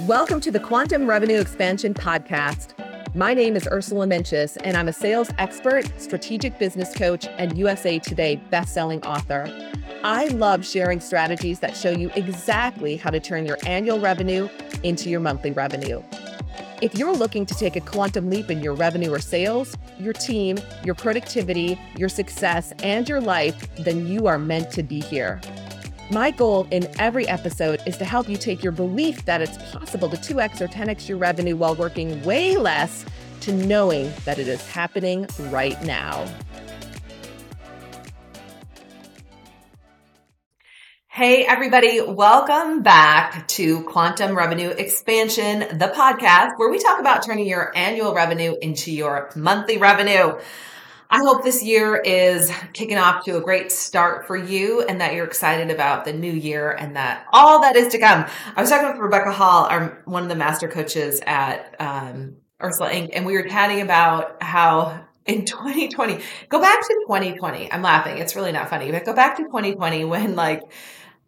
Welcome to the Quantum Revenue Expansion Podcast. My name is Ursula Mentjes, and I'm a sales expert, strategic business coach, and USA Today bestselling author. I love sharing strategies that show you exactly how to turn your annual revenue into your monthly revenue. If you're looking to take a quantum leap in your revenue or sales, your team, your productivity, your success, and your life, then you are meant to be here. My goal in every episode is to help you take your belief that it's possible to 2x or 10x your revenue while working way less to knowing that it is happening right now. Hey, everybody, welcome back to Quantum Revenue Expansion, the podcast where we talk about turning your annual revenue into your monthly revenue. I hope this year is kicking off to a great start for you and that you're excited about the new year and that all that is to come. I was talking with Rebecca Hall, our, one of the master coaches at um, Ursula Inc., and we were chatting about how in 2020, go back to 2020. I'm laughing. It's really not funny, but go back to 2020 when like,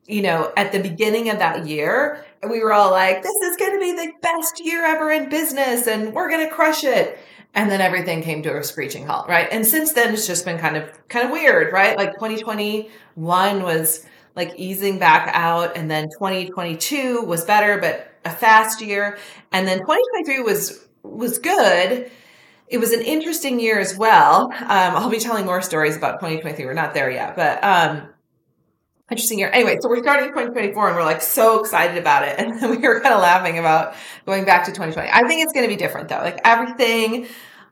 you know, at the beginning of that year, we were all like, this is going to be the best year ever in business and we're going to crush it and then everything came to a screeching halt, right? And since then, it's just been kind of kind of weird, right? Like 2021 was like easing back out, and then 2022 was better, but a fast year, and then 2023 was was good. It was an interesting year as well. Um, I'll be telling more stories about 2023. We're not there yet, but um, interesting year. Anyway, so we're starting 2024 and we're like so excited about it. And we were kind of laughing about going back to 2020. I think it's going to be different though. Like everything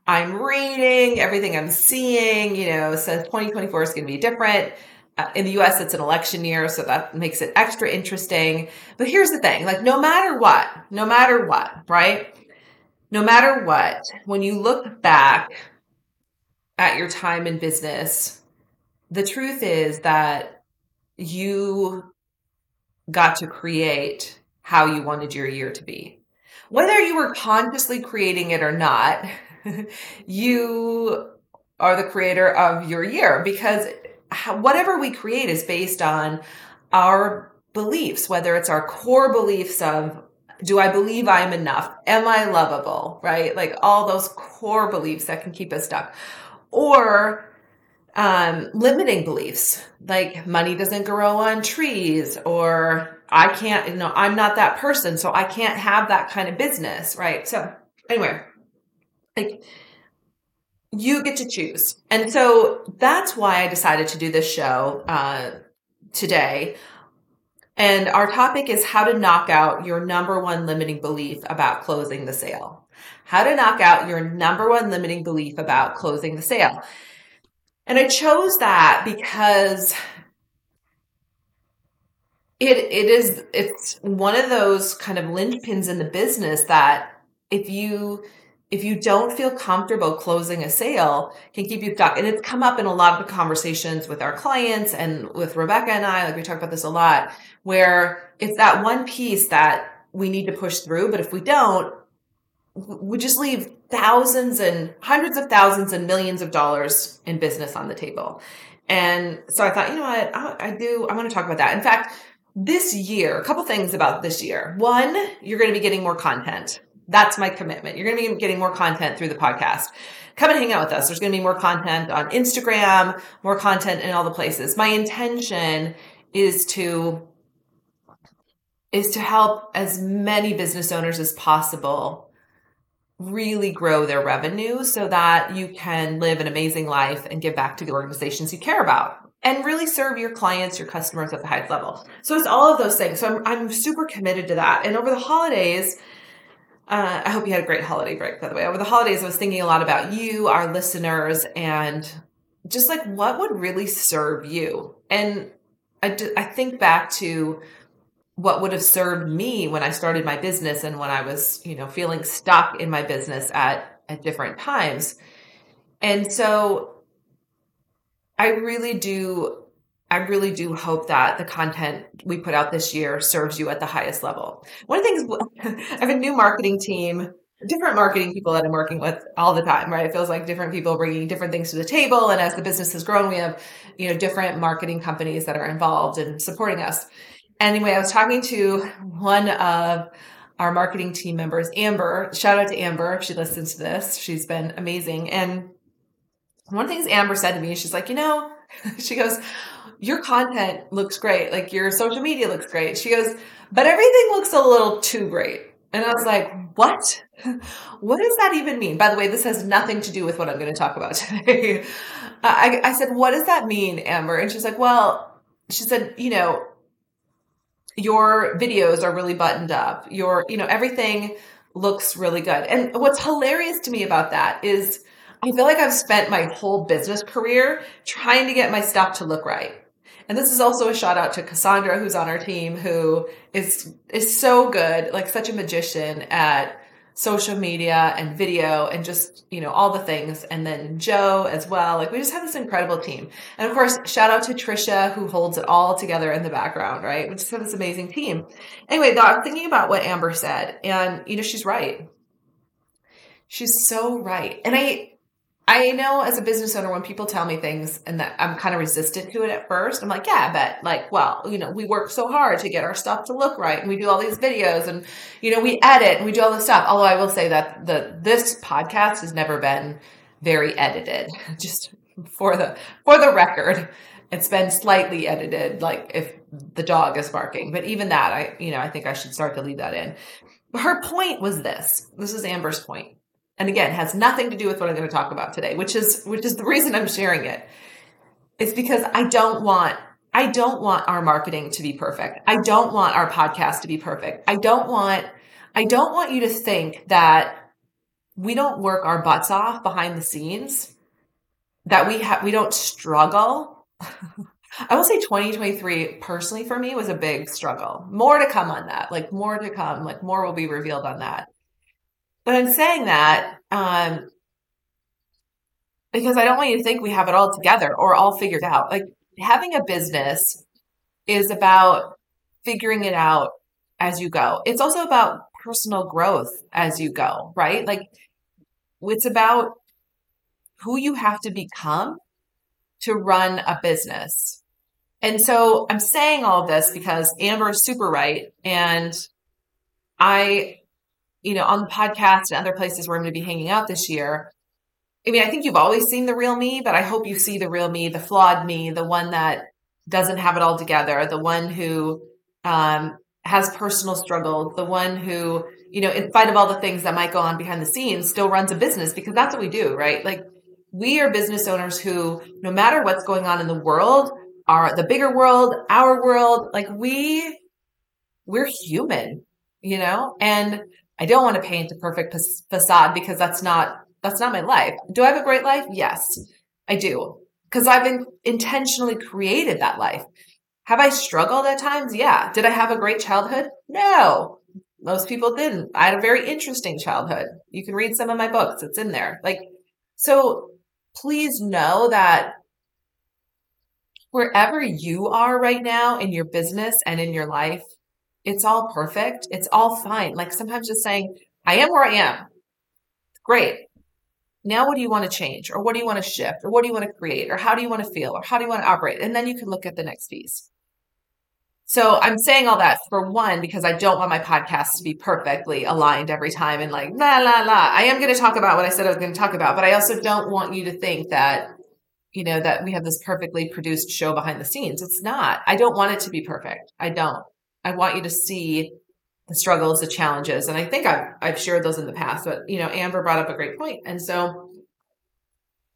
I'm reading, everything I'm seeing, you know, says 2024 is going to be different. Uh, in the US, it's an election year, so that makes it extra interesting. But here's the thing like, no matter what, no matter what, right? No matter what, when you look back at your time in business, the truth is that you got to create how you wanted your year to be. Whether you were consciously creating it or not, you are the creator of your year because whatever we create is based on our beliefs, whether it's our core beliefs of do I believe I'm enough? Am I lovable? Right? Like all those core beliefs that can keep us stuck. Or um, limiting beliefs like money doesn't grow on trees or I can't, you know, I'm not that person, so I can't have that kind of business, right? So anyway, like you get to choose. And so that's why I decided to do this show uh, today. And our topic is how to knock out your number one limiting belief about closing the sale. How to knock out your number one limiting belief about closing the sale. And I chose that because it it is it's one of those kind of linchpins in the business that if you if you don't feel comfortable closing a sale can keep you stuck. And it's come up in a lot of the conversations with our clients and with rebecca and i like we talk about this a lot where it's that one piece that we need to push through. But if we don't we just leave thousands and hundreds of thousands and millions of dollars in business on the table. And so I thought, you know what, I, I do, I want to talk about that. In fact, this year, a couple things about this year. One, you're going to be getting more content. That's my commitment. You're going to be getting more content through the podcast. Come and hang out with us. There's going to be more content on Instagram, more content in all the places. My intention is to is to help as many business owners as possible really grow their revenue so that you can live an amazing life and give back to the organizations you care about and really serve your clients, your customers at the highest level. So it's all of those things. So I'm, I'm super committed to that. And over the holidays, uh, I hope you had a great holiday break, by the way. Over the holidays, I was thinking a lot about you, our listeners, and just like what would really serve you. And I, I think back to what would have served me when I started my business and when I was, you know, feeling stuck in my business at at different times. And so I really do I really do hope that the content we put out this year serves you at the highest level. One of the things I have a new marketing team, different marketing people that I'm working with all the time, right? It feels like different people bringing different things to the table. And as the business has grown, we have, you know, different marketing companies that are involved in supporting us anyway, I was talking to one of our marketing team members, Amber. Shout out to Amber if she listens to this. She's been amazing. And one of the things Amber said to me, she's like, you know, she goes, your content looks great. Like your social media looks great. She goes, but everything looks a little too great. And I was like, what? What does that even mean? By the way, this has nothing to do with what I'm going to talk about today. I, I said, what does that mean, Amber? And she's like, well, she said, you know, your videos are really buttoned up. Your, you know, everything looks really good. And what's hilarious to me about that is I feel like I've spent my whole business career trying to get my stuff to look right. And this is also a shout out to Cassandra, who's on our team, who is is so good, like such a magician at social media and video and just, you know, all the things. And then Joe as well. Like we just have this incredible team. And of course, shout out to Trisha who holds it all together in the background, right? We just have this amazing team. Anyway, I'm thinking about what Amber said and, you know, she's right. She's so right. And I, I know as a business owner, when people tell me things and that I'm kind of resistant to it at first, I'm like, yeah, but like, well, you know, we work so hard to get our stuff to look right and we do all these videos and, you know, we edit and we do all this stuff. Although I will say that the, this podcast has never been very edited, just for the, for the record. It's been slightly edited, like if the dog is barking, but even that, I, you know, I think I should start to leave that in. Her point was this. This is Amber's point and again has nothing to do with what i'm going to talk about today which is which is the reason i'm sharing it it's because i don't want i don't want our marketing to be perfect. I don't want our podcast to be perfect. I don't want i don't want you to think that we don't work our butts off behind the scenes that we have we don't struggle. I will say 2023 personally for me was a big struggle. More to come on that like more to come like more will be revealed on that but I'm saying that um, because I don't want you to think we have it all together or all figured out. Like having a business is about figuring it out as you go. It's also about personal growth as you go, right? Like it's about who you have to become to run a business. And so I'm saying all this because Amber is super right. And I you know, on the podcast and other places where I'm going to be hanging out this year. I mean, I think you've always seen the real me, but I hope you see the real me, the flawed me, the one that doesn't have it all together, the one who um, has personal struggles, the one who, you know, in spite of all the things that might go on behind the scenes, still runs a business because that's what we do, right? Like we are business owners who, no matter what's going on in the world, are the bigger world, our world, like we, we're human, you know, and I don't want to paint a perfect facade because that's not that's not my life. Do I have a great life? Yes, I do. Because I've been intentionally created that life. Have I struggled at times? Yeah. Did I have a great childhood? No. Most people didn't. I had a very interesting childhood. You can read some of my books. It's in there. Like so please know that wherever you are right now in your business and in your life, it's all perfect. It's all fine. Like sometimes just saying, I am where I am. Great. Now, what do you want to change? Or what do you want to shift? Or what do you want to create? Or how do you want to feel? Or how do you want to operate? And then you can look at the next piece. So I'm saying all that for one, because I don't want my podcast to be perfectly aligned every time and like, la, la, la. I am going to talk about what I said I was going to talk about, but I also don't want you to think that, you know, that we have this perfectly produced show behind the scenes. It's not. I don't want it to be perfect. I don't. I want you to see the struggles, the challenges. And I think I've, I've shared those in the past, but you know, Amber brought up a great point. And so,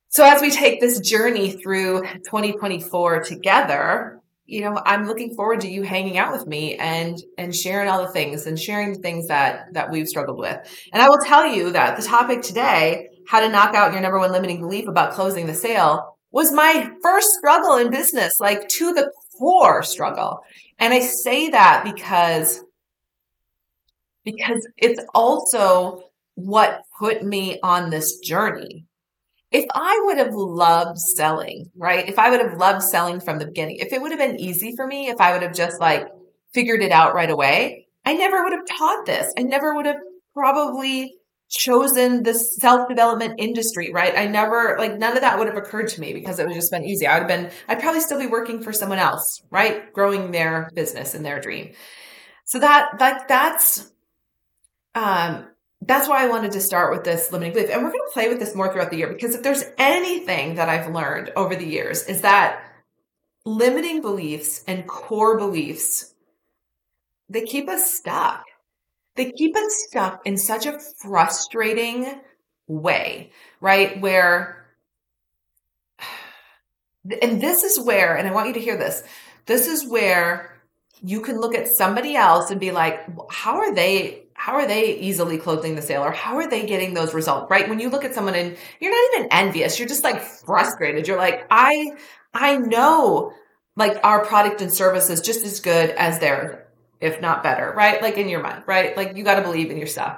so as we take this journey through 2024 together, you know, I'm looking forward to you hanging out with me and, and sharing all the things and sharing the things that, that we've struggled with. And I will tell you that the topic today, how to knock out your number one limiting belief about closing the sale was my first struggle in business, like to the core struggle. And I say that because because it's also what put me on this journey. If I would have loved selling, right? If I would have loved selling from the beginning, if it would have been easy for me, if I would have just like figured it out right away, I never would have taught this. I never would have probably chosen the self development industry, right? I never, like, none of that would have occurred to me because it would just been easy. I would have been, I'd probably still be working for someone else, right? Growing their business and their dream. So that, that, that's, um, that's why I wanted to start with this limiting belief. And we're going to play with this more throughout the year because if there's anything that I've learned over the years is that limiting beliefs and core beliefs, they keep us stuck. They keep us stuck in such a frustrating way, right? Where, and this is where, and I want you to hear this, this is where you can look at somebody else and be like, how are they how are they easily closing the sale or how are they getting those results right when you look at someone and you're not even envious you're just like frustrated you're like i i know like our product and service is just as good as theirs if not better right? Like in your mind right? Like you got to believe in yourself.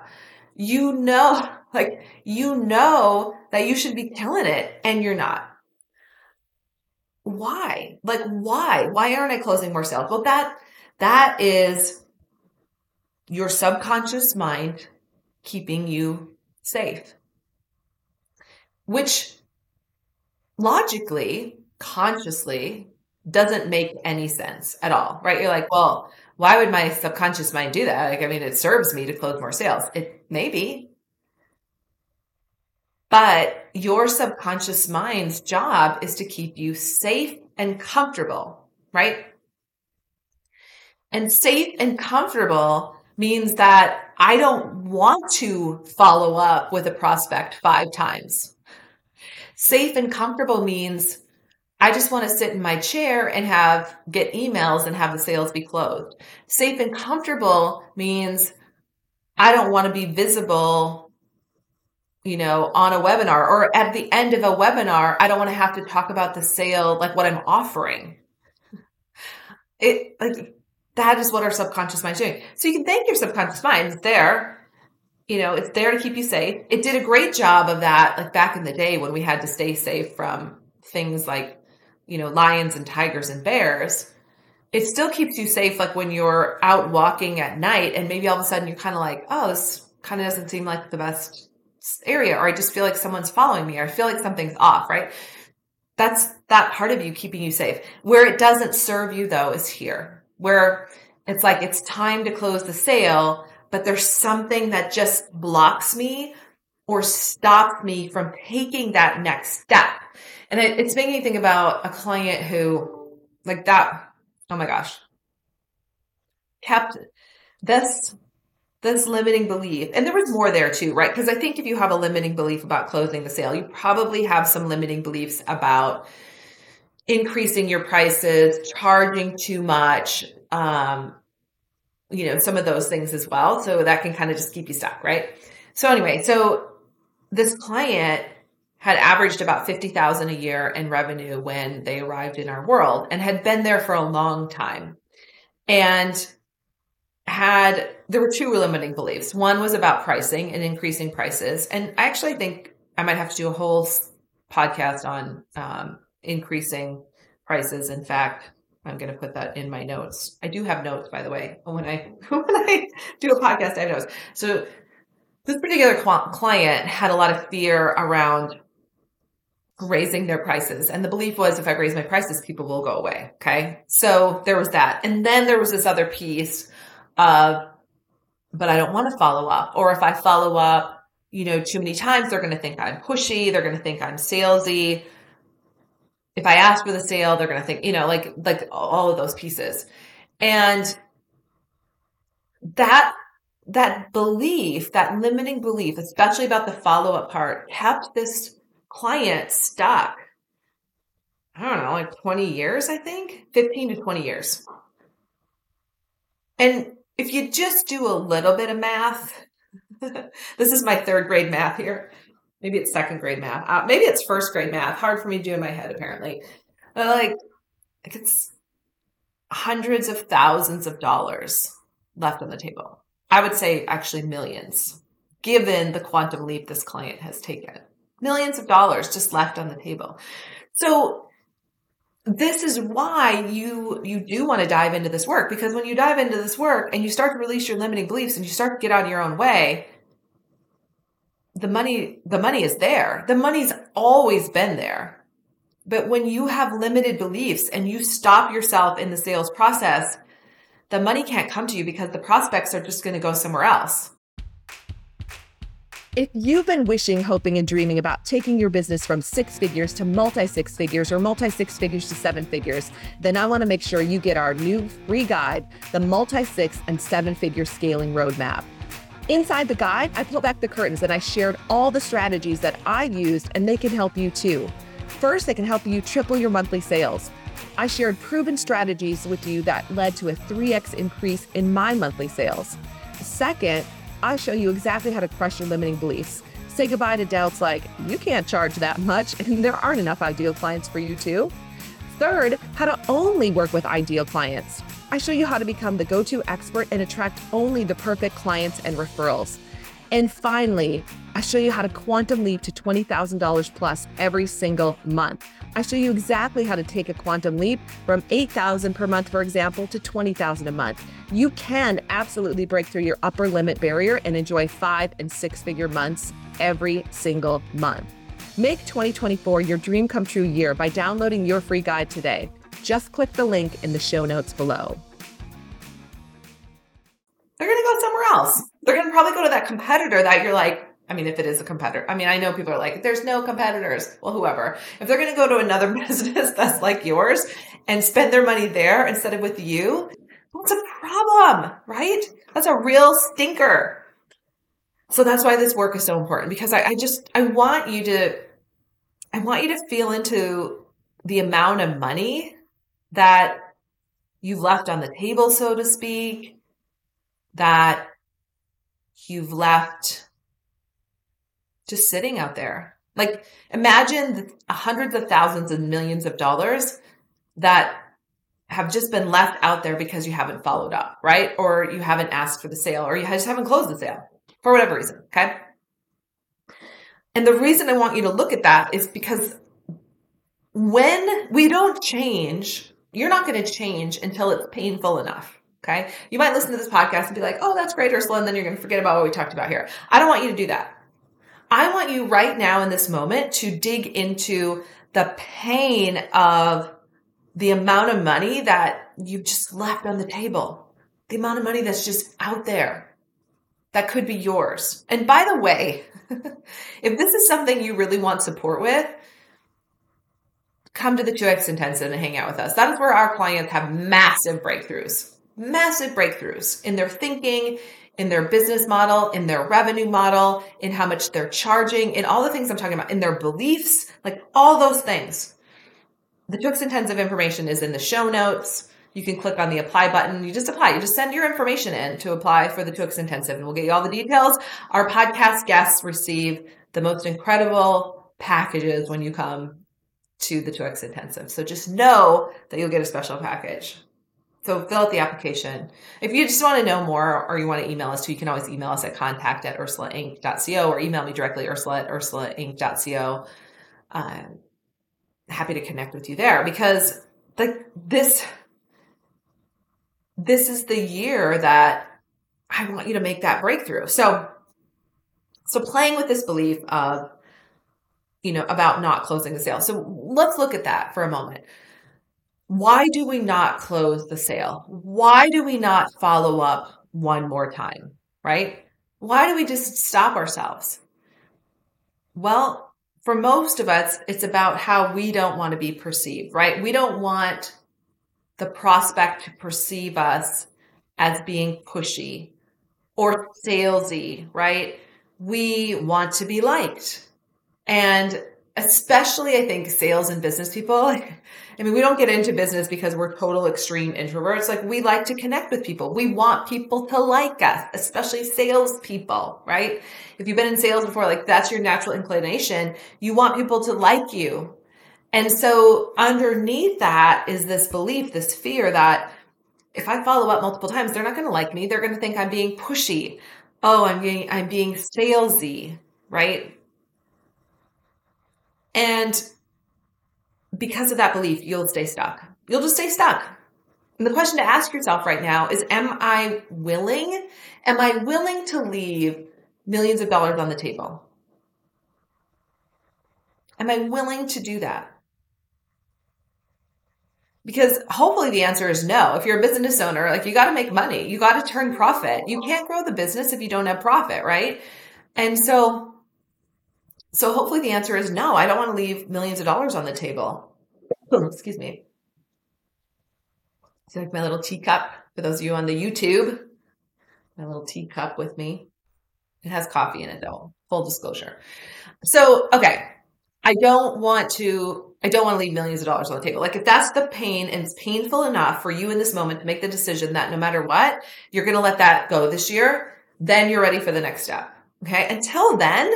you know like you know that you should be killing it and you're not. Why? Like why? Why aren't i closing more sales? Well that that is your subconscious mind keeping you safe, which logically, consciously doesn't make any sense at all, right? You're like, well, why would my subconscious mind do that? Like, I mean, it serves me to close more sales. It maybe. But your subconscious mind's job is to keep you safe and comfortable, right? And safe and comfortable means that I don't want to follow up with a prospect five times. Safe and comfortable means I just want to sit in my chair and have get emails and have the sales be closed. Safe and comfortable means I don't want to be visible, you know, on a webinar or at the end of a webinar, I don't want to have to talk about the sale like what I'm offering. It like that is what our subconscious mind is doing. So you can thank your subconscious mind. It's there. You know, it's there to keep you safe. It did a great job of that, like back in the day when we had to stay safe from things like, you know, lions and tigers and bears. It still keeps you safe, like when you're out walking at night and maybe all of a sudden you're kind of like, oh, this kind of doesn't seem like the best area, or I just feel like someone's following me, or I feel like something's off, right? That's that part of you keeping you safe. Where it doesn't serve you though is here where it's like it's time to close the sale, but there's something that just blocks me or stops me from taking that next step. And it, it's making me think about a client who, like that, oh my gosh, kept this this limiting belief and there was more there too right because i think if you have a limiting belief about closing the sale you probably have some limiting beliefs about increasing your prices, charging too much, um, you know, some of those things as well. So that can kind of just keep you stuck, right? So anyway, so this client had averaged about 50,000 a year in revenue when they arrived in our world and had been there for a long time. And had there were two limiting beliefs. One was about pricing and increasing prices. And I actually think I might have to do a whole podcast on um, increasing prices. In fact, I'm going to put that in my notes. I do have notes, by the way. When I when I do a podcast, I have notes. So this particular client had a lot of fear around raising their prices. And the belief was if I raise my prices, people will go away. Okay. So there was that. And then there was this other piece of, but I don't want to follow up. Or if I follow up, you know, too many times, they're going to think I'm pushy. They're going to think I'm salesy if I ask for the sale, they're going to think, you know, like, like all of those pieces. And that, that belief, that limiting belief, especially about the follow up part, kept this client stuck. I don't know, like 20 years, I think 15 to 20 years. And if you just do a little bit of math, this is my third grade math here maybe it's second grade math. Uh, maybe it's first grade math. Hard for me to do in my head, apparently. But like, like it's hundreds of thousands of dollars left on the table. I would say actually millions, given the quantum leap this client has taken. Millions of dollars just left on the table. So this is why you you do want to dive into this work because when you dive into this work and you start to release your limiting beliefs and you start to get out of your own way, the money the money is there the money's always been there but when you have limited beliefs and you stop yourself in the sales process the money can't come to you because the prospects are just going to go somewhere else If you've been wishing, hoping, and dreaming about taking your business from six figures to multi six figures or multi six figures to seven figures, then I want to make sure you get our new free guide, the multi six and seven figure scaling roadmap. Inside the guide, I pulled back the curtains and I shared all the strategies that I used, and they can help you too. First, they can help you triple your monthly sales. I shared proven strategies with you that led to a 3x increase in my monthly sales. Second, I show you exactly how to crush your limiting beliefs. Say goodbye to doubts like, you can't charge that much, and there aren't enough ideal clients for you too. Third, how to only work with ideal clients. I show you how to become the go to expert and attract only the perfect clients and referrals. And finally, I show you how to quantum leap to $20,000 plus every single month. I show you exactly how to take a quantum leap from 8,000 per month, for example, to 20,000 a month. You can absolutely break through your upper limit barrier and enjoy five and six figure months every single month. Make 2024 your dream come true year by downloading your free guide today. Just click the link in the show notes below. They're going to go somewhere else. They're going to probably go to that competitor that you're like, I mean, if it is a competitor, I mean, I know people are like, there's no competitors. Well, whoever. If they're going to go to another business that's like yours and spend their money there instead of with you, that's a problem, right? That's a real stinker. So that's why this work is so important because I, I just, I want you to, I want you to feel into the amount of money that you've left on the table, so to speak, that you've left just sitting out there. Like imagine hundreds of thousands and millions of dollars that have just been left out there because you haven't followed up, right? Or you haven't asked for the sale or you just haven't closed the sale for whatever reason, okay? And the reason I want you to look at that is because when we don't change, you're not going to change until it's painful enough. Okay. You might listen to this podcast and be like, oh, that's great, Ursula. And then you're going to forget about what we talked about here. I don't want you to do that. I want you right now in this moment to dig into the pain of the amount of money that you've just left on the table, the amount of money that's just out there that could be yours. And by the way, if this is something you really want support with, come to the 2X Intensive and hang out with us. That is where our clients have massive breakthroughs, massive breakthroughs in their thinking, in their business model, in their revenue model, in how much they're charging, in all the things I'm talking about, in their beliefs, like all those things. The 2X Intensive information is in the show notes. You can click on the apply button. You just apply. You just send your information in to apply for the 2X Intensive and we'll get you all the details. Our podcast guests receive the most incredible packages when you come to the 2X Intensive. So just know that you'll get a special package. So fill out the application. If you just want to know more or you want to email us too, you can always email us at contact at ursulainc.co or email me directly, ursula at ursulainc.co. I'm um, happy to connect with you there because like this, this is the year that I want you to make that breakthrough. So, so playing with this belief of, you know, about not closing the sale. So let's look at that for a moment why do we not close the sale? Why do we not follow up one more time? Right? Why do we just stop ourselves? Well, for most of us, it's about how we don't want to be perceived, right? We don't want the prospect to perceive us as being pushy or salesy, right? We want to be liked. And especially I think sales and business people. I mean, we don't get into business because we're total extreme introverts. Like we like to connect with people. We want people to like us, especially sales people, right? If you've been in sales before, like that's your natural inclination. You want people to like you. And so underneath that is this belief, this fear that if I follow up multiple times, they're not going to like me. They're going to think I'm being pushy. Oh, I'm being, I'm being salesy, right? And because of that belief, you'll stay stuck. You'll just stay stuck. And the question to ask yourself right now is Am I willing? Am I willing to leave millions of dollars on the table? Am I willing to do that? Because hopefully the answer is no. If you're a business owner, like you got to make money, you got to turn profit. You can't grow the business if you don't have profit, right? And so, so hopefully the answer is no, I don't want to leave millions of dollars on the table. Excuse me. It's like my little teacup for those of you on the YouTube, my little teacup with me. It has coffee in it though, full disclosure. So, okay. I don't want to, I don't want to leave millions of dollars on the table. Like if that's the pain and it's painful enough for you in this moment to make the decision that no matter what, you're going to let that go this year, then you're ready for the next step. Okay. Until then,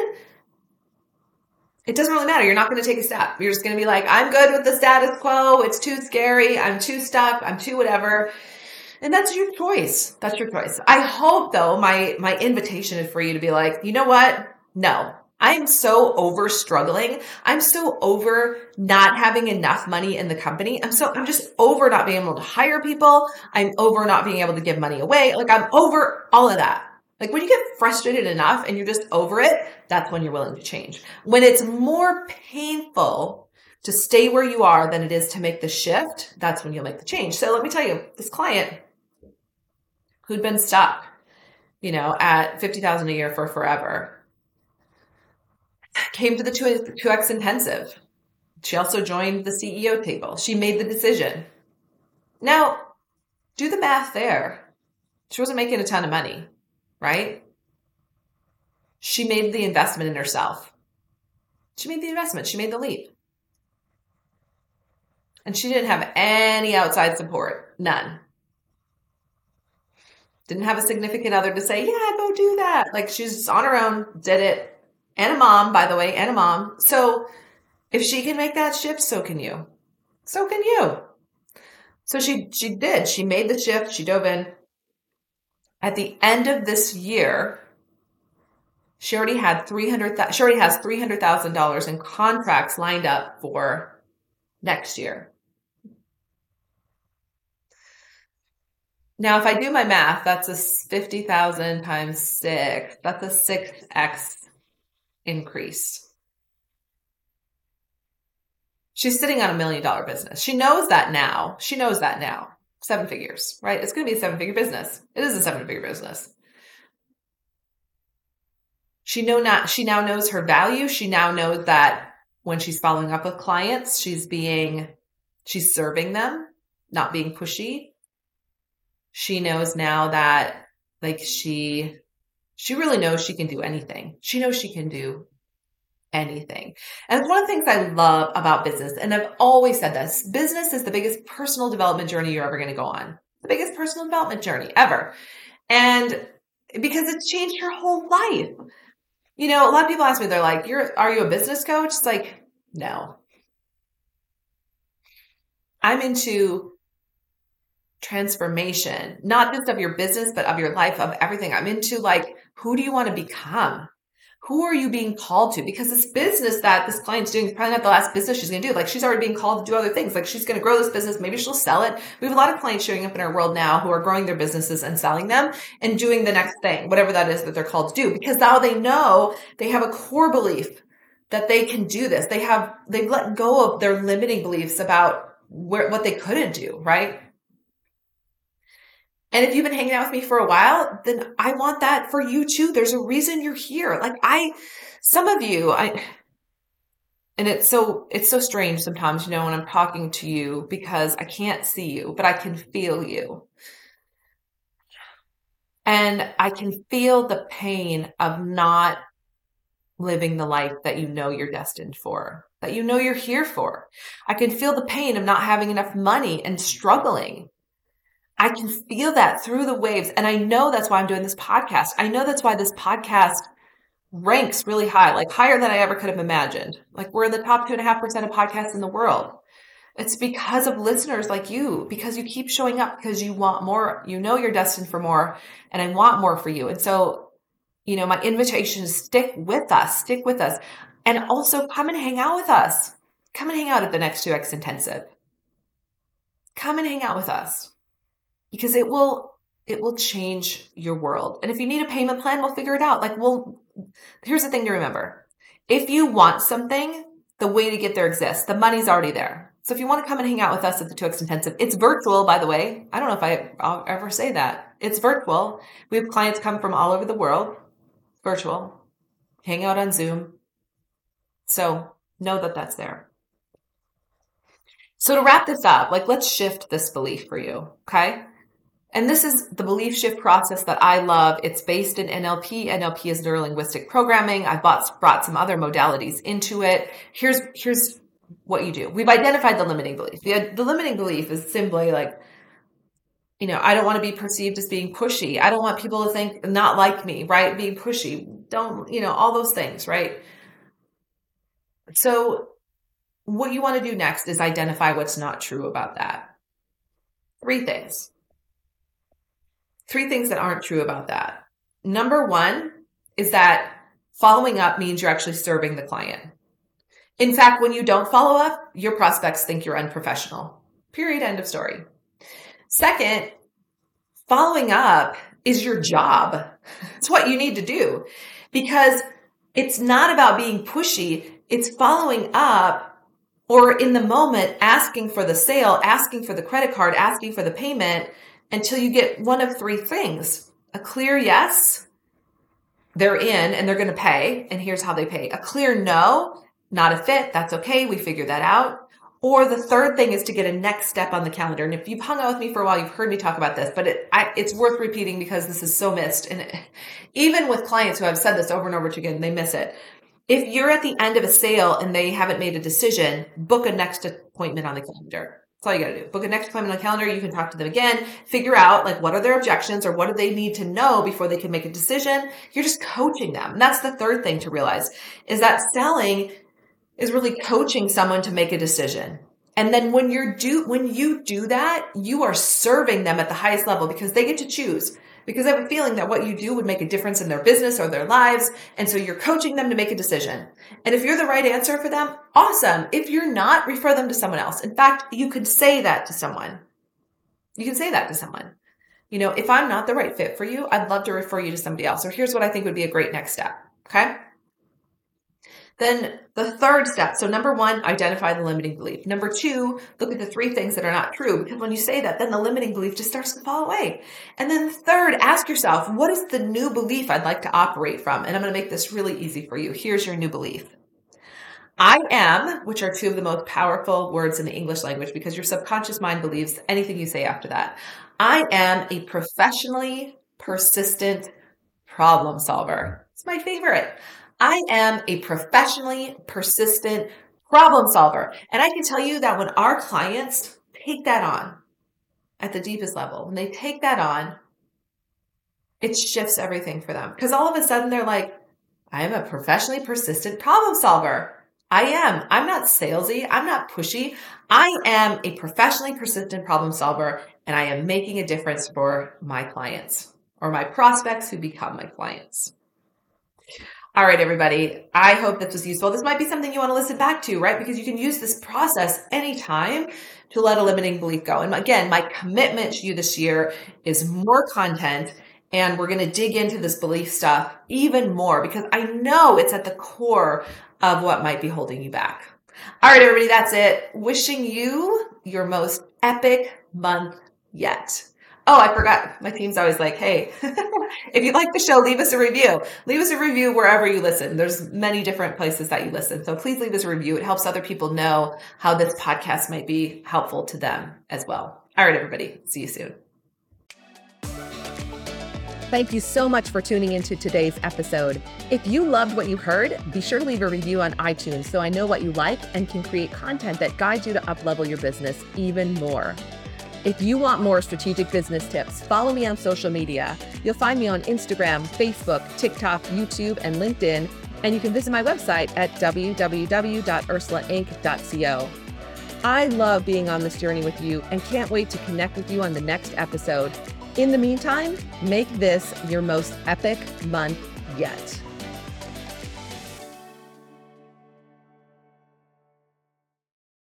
it doesn't really matter. You're not going to take a step. You're just going to be like, I'm good with the status quo. It's too scary. I'm too stuck. I'm too whatever. And that's your choice. That's your choice. I hope though, my, my invitation is for you to be like, you know what? No, I'm so over struggling. I'm so over not having enough money in the company. I'm so, I'm just over not being able to hire people. I'm over not being able to give money away. Like I'm over all of that. Like when you get frustrated enough and you're just over it, that's when you're willing to change. When it's more painful to stay where you are than it is to make the shift, that's when you'll make the change. So let me tell you, this client who'd been stuck, you know, at 50,000 a year for forever came to the 2X intensive. She also joined the CEO table. She made the decision. Now, do the math there. She wasn't making a ton of money right? She made the investment in herself. She made the investment, she made the leap. And she didn't have any outside support, none. Didn't have a significant other to say, yeah, go do that. Like she's on her own, did it. And a mom, by the way, and a mom. So if she can make that shift, so can you. So can you. So she she did. She made the shift. She dove in at the end of this year, she already had 300 she already has $300,000 in contracts lined up for next year. Now, if I do my math, that's a 50,000 times 6. That's a 6x increase. She's sitting on a million dollar business. She knows that now. She knows that now seven figures, right? It's going to be a seven figure business. It is a seven figure business. She know not, she now knows her value. She now knows that when she's following up with clients, she's being, she's serving them, not being pushy. She knows now that like she, she really knows she can do anything. She knows she can do anything. And one of the things I love about business, and I've always said this, business is the biggest personal development journey you're ever going to go on. The biggest personal development journey ever. And because it's changed your whole life. You know, a lot of people ask me, they're like, You're are you a business coach? It's like, no. I'm into transformation, not just of your business, but of your life, of everything. I'm into like, who do you want to become? Who are you being called to? Because this business that this client's doing is probably not the last business she's going to do. Like she's already being called to do other things. Like she's going to grow this business. Maybe she'll sell it. We have a lot of clients showing up in our world now who are growing their businesses and selling them and doing the next thing, whatever that is that they're called to do, because now they know they have a core belief that they can do this. They have, they've let go of their limiting beliefs about where, what they couldn't do, right? And if you've been hanging out with me for a while, then I want that for you too. There's a reason you're here. Like I, some of you, I, and it's so, it's so strange sometimes, you know, when I'm talking to you because I can't see you, but I can feel you. And I can feel the pain of not living the life that you know you're destined for, that you know you're here for. I can feel the pain of not having enough money and struggling I can feel that through the waves. And I know that's why I'm doing this podcast. I know that's why this podcast ranks really high, like higher than I ever could have imagined. Like we're in the top two and a half percent of podcasts in the world. It's because of listeners like you, because you keep showing up because you want more. You know you're destined for more, and I want more for you. And so, you know, my invitation is stick with us, stick with us, and also come and hang out with us. Come and hang out at the next 2X intensive. Come and hang out with us because it will it will change your world. And if you need a payment plan, we'll figure it out. Like, well, here's the thing to remember. If you want something, the way to get there exists. The money's already there. So if you want to come and hang out with us at the 2X Intensive, it's virtual, by the way. I don't know if I, I'll ever say that. It's virtual. We have clients come from all over the world, virtual. hang out on Zoom. So know that that's there. So to wrap this up, like let's shift this belief for you, okay? And this is the belief shift process that I love. It's based in NLP. NLP is neurolinguistic programming. I've bought, brought some other modalities into it. Here's here's what you do. We've identified the limiting belief. The, the limiting belief is simply like, you know, I don't want to be perceived as being pushy. I don't want people to think not like me, right? Being pushy. Don't, you know, all those things, right? So what you want to do next is identify what's not true about that. Three things. Three things that aren't true about that. Number one is that following up means you're actually serving the client. In fact, when you don't follow up, your prospects think you're unprofessional. Period. End of story. Second, following up is your job. It's what you need to do because it's not about being pushy. It's following up or in the moment asking for the sale, asking for the credit card, asking for the payment until you get one of three things a clear yes, they're in and they're going to pay, and here's how they pay. A clear no, not a fit, that's okay, we figure that out. Or the third thing is to get a next step on the calendar. And if you've hung out with me for a while, you've heard me talk about this, but it, I, it's worth repeating because this is so missed. And it, even with clients who have said this over and over again, they miss it. If you're at the end of a sale and they haven't made a decision, book a next appointment on the calendar. That's all you gotta do. Book a next appointment on the calendar. You can talk to them again, figure out like what are their objections or what do they need to know before they can make a decision. You're just coaching them. And that's the third thing to realize is that selling is really coaching someone to make a decision. And then when you're do when you do that, you are serving them at the highest level because they get to choose because I have a feeling that what you do would make a difference in their business or their lives. And so you're coaching them to make a decision. And if you're the right answer for them, awesome. If you're not, refer them to someone else. In fact, you could say that to someone. You can say that to someone. You know, if I'm not the right fit for you, I'd love to refer you to somebody else. Or here's what I think would be a great next step. Okay. Then the third step. So number one, identify the limiting belief. Number two, look at the three things that are not true. Because when you say that, then the limiting belief just starts to fall away. And then third, ask yourself, what is the new belief I'd like to operate from? And I'm going to make this really easy for you. Here's your new belief. I am, which are two of the most powerful words in the English language because your subconscious mind believes anything you say after that. I am a professionally persistent problem solver. It's my favorite. I am a professionally persistent problem solver. And I can tell you that when our clients take that on at the deepest level, when they take that on, it shifts everything for them. Because all of a sudden they're like, I am a professionally persistent problem solver. I am. I'm not salesy. I'm not pushy. I am a professionally persistent problem solver and I am making a difference for my clients or my prospects who become my clients. All right, everybody. I hope this was useful. This might be something you want to listen back to, right? Because you can use this process anytime to let a limiting belief go. And again, my commitment to you this year is more content. And we're going to dig into this belief stuff even more because I know it's at the core of what might be holding you back. All right, everybody, that's it. Wishing you your most epic month yet. Oh, I forgot. My team's always like, hey, if you like the show, leave us a review. Leave us a review wherever you listen. There's many different places that you listen. So please leave us a review. It helps other people know how this podcast might be helpful to them as well. All right, everybody. See you soon. Thank you so much for tuning into today's episode. If you loved what you heard, be sure to leave a review on iTunes so I know what you like and can create content that guides you to uplevel your business even more. If you want more strategic business tips, follow me on social media. You'll find me on Instagram, Facebook, TikTok, YouTube, and LinkedIn. And you can visit my website at www.ursulainc.co. I love being on this journey with you and can't wait to connect with you on the next episode. In the meantime, make this your most epic month yet.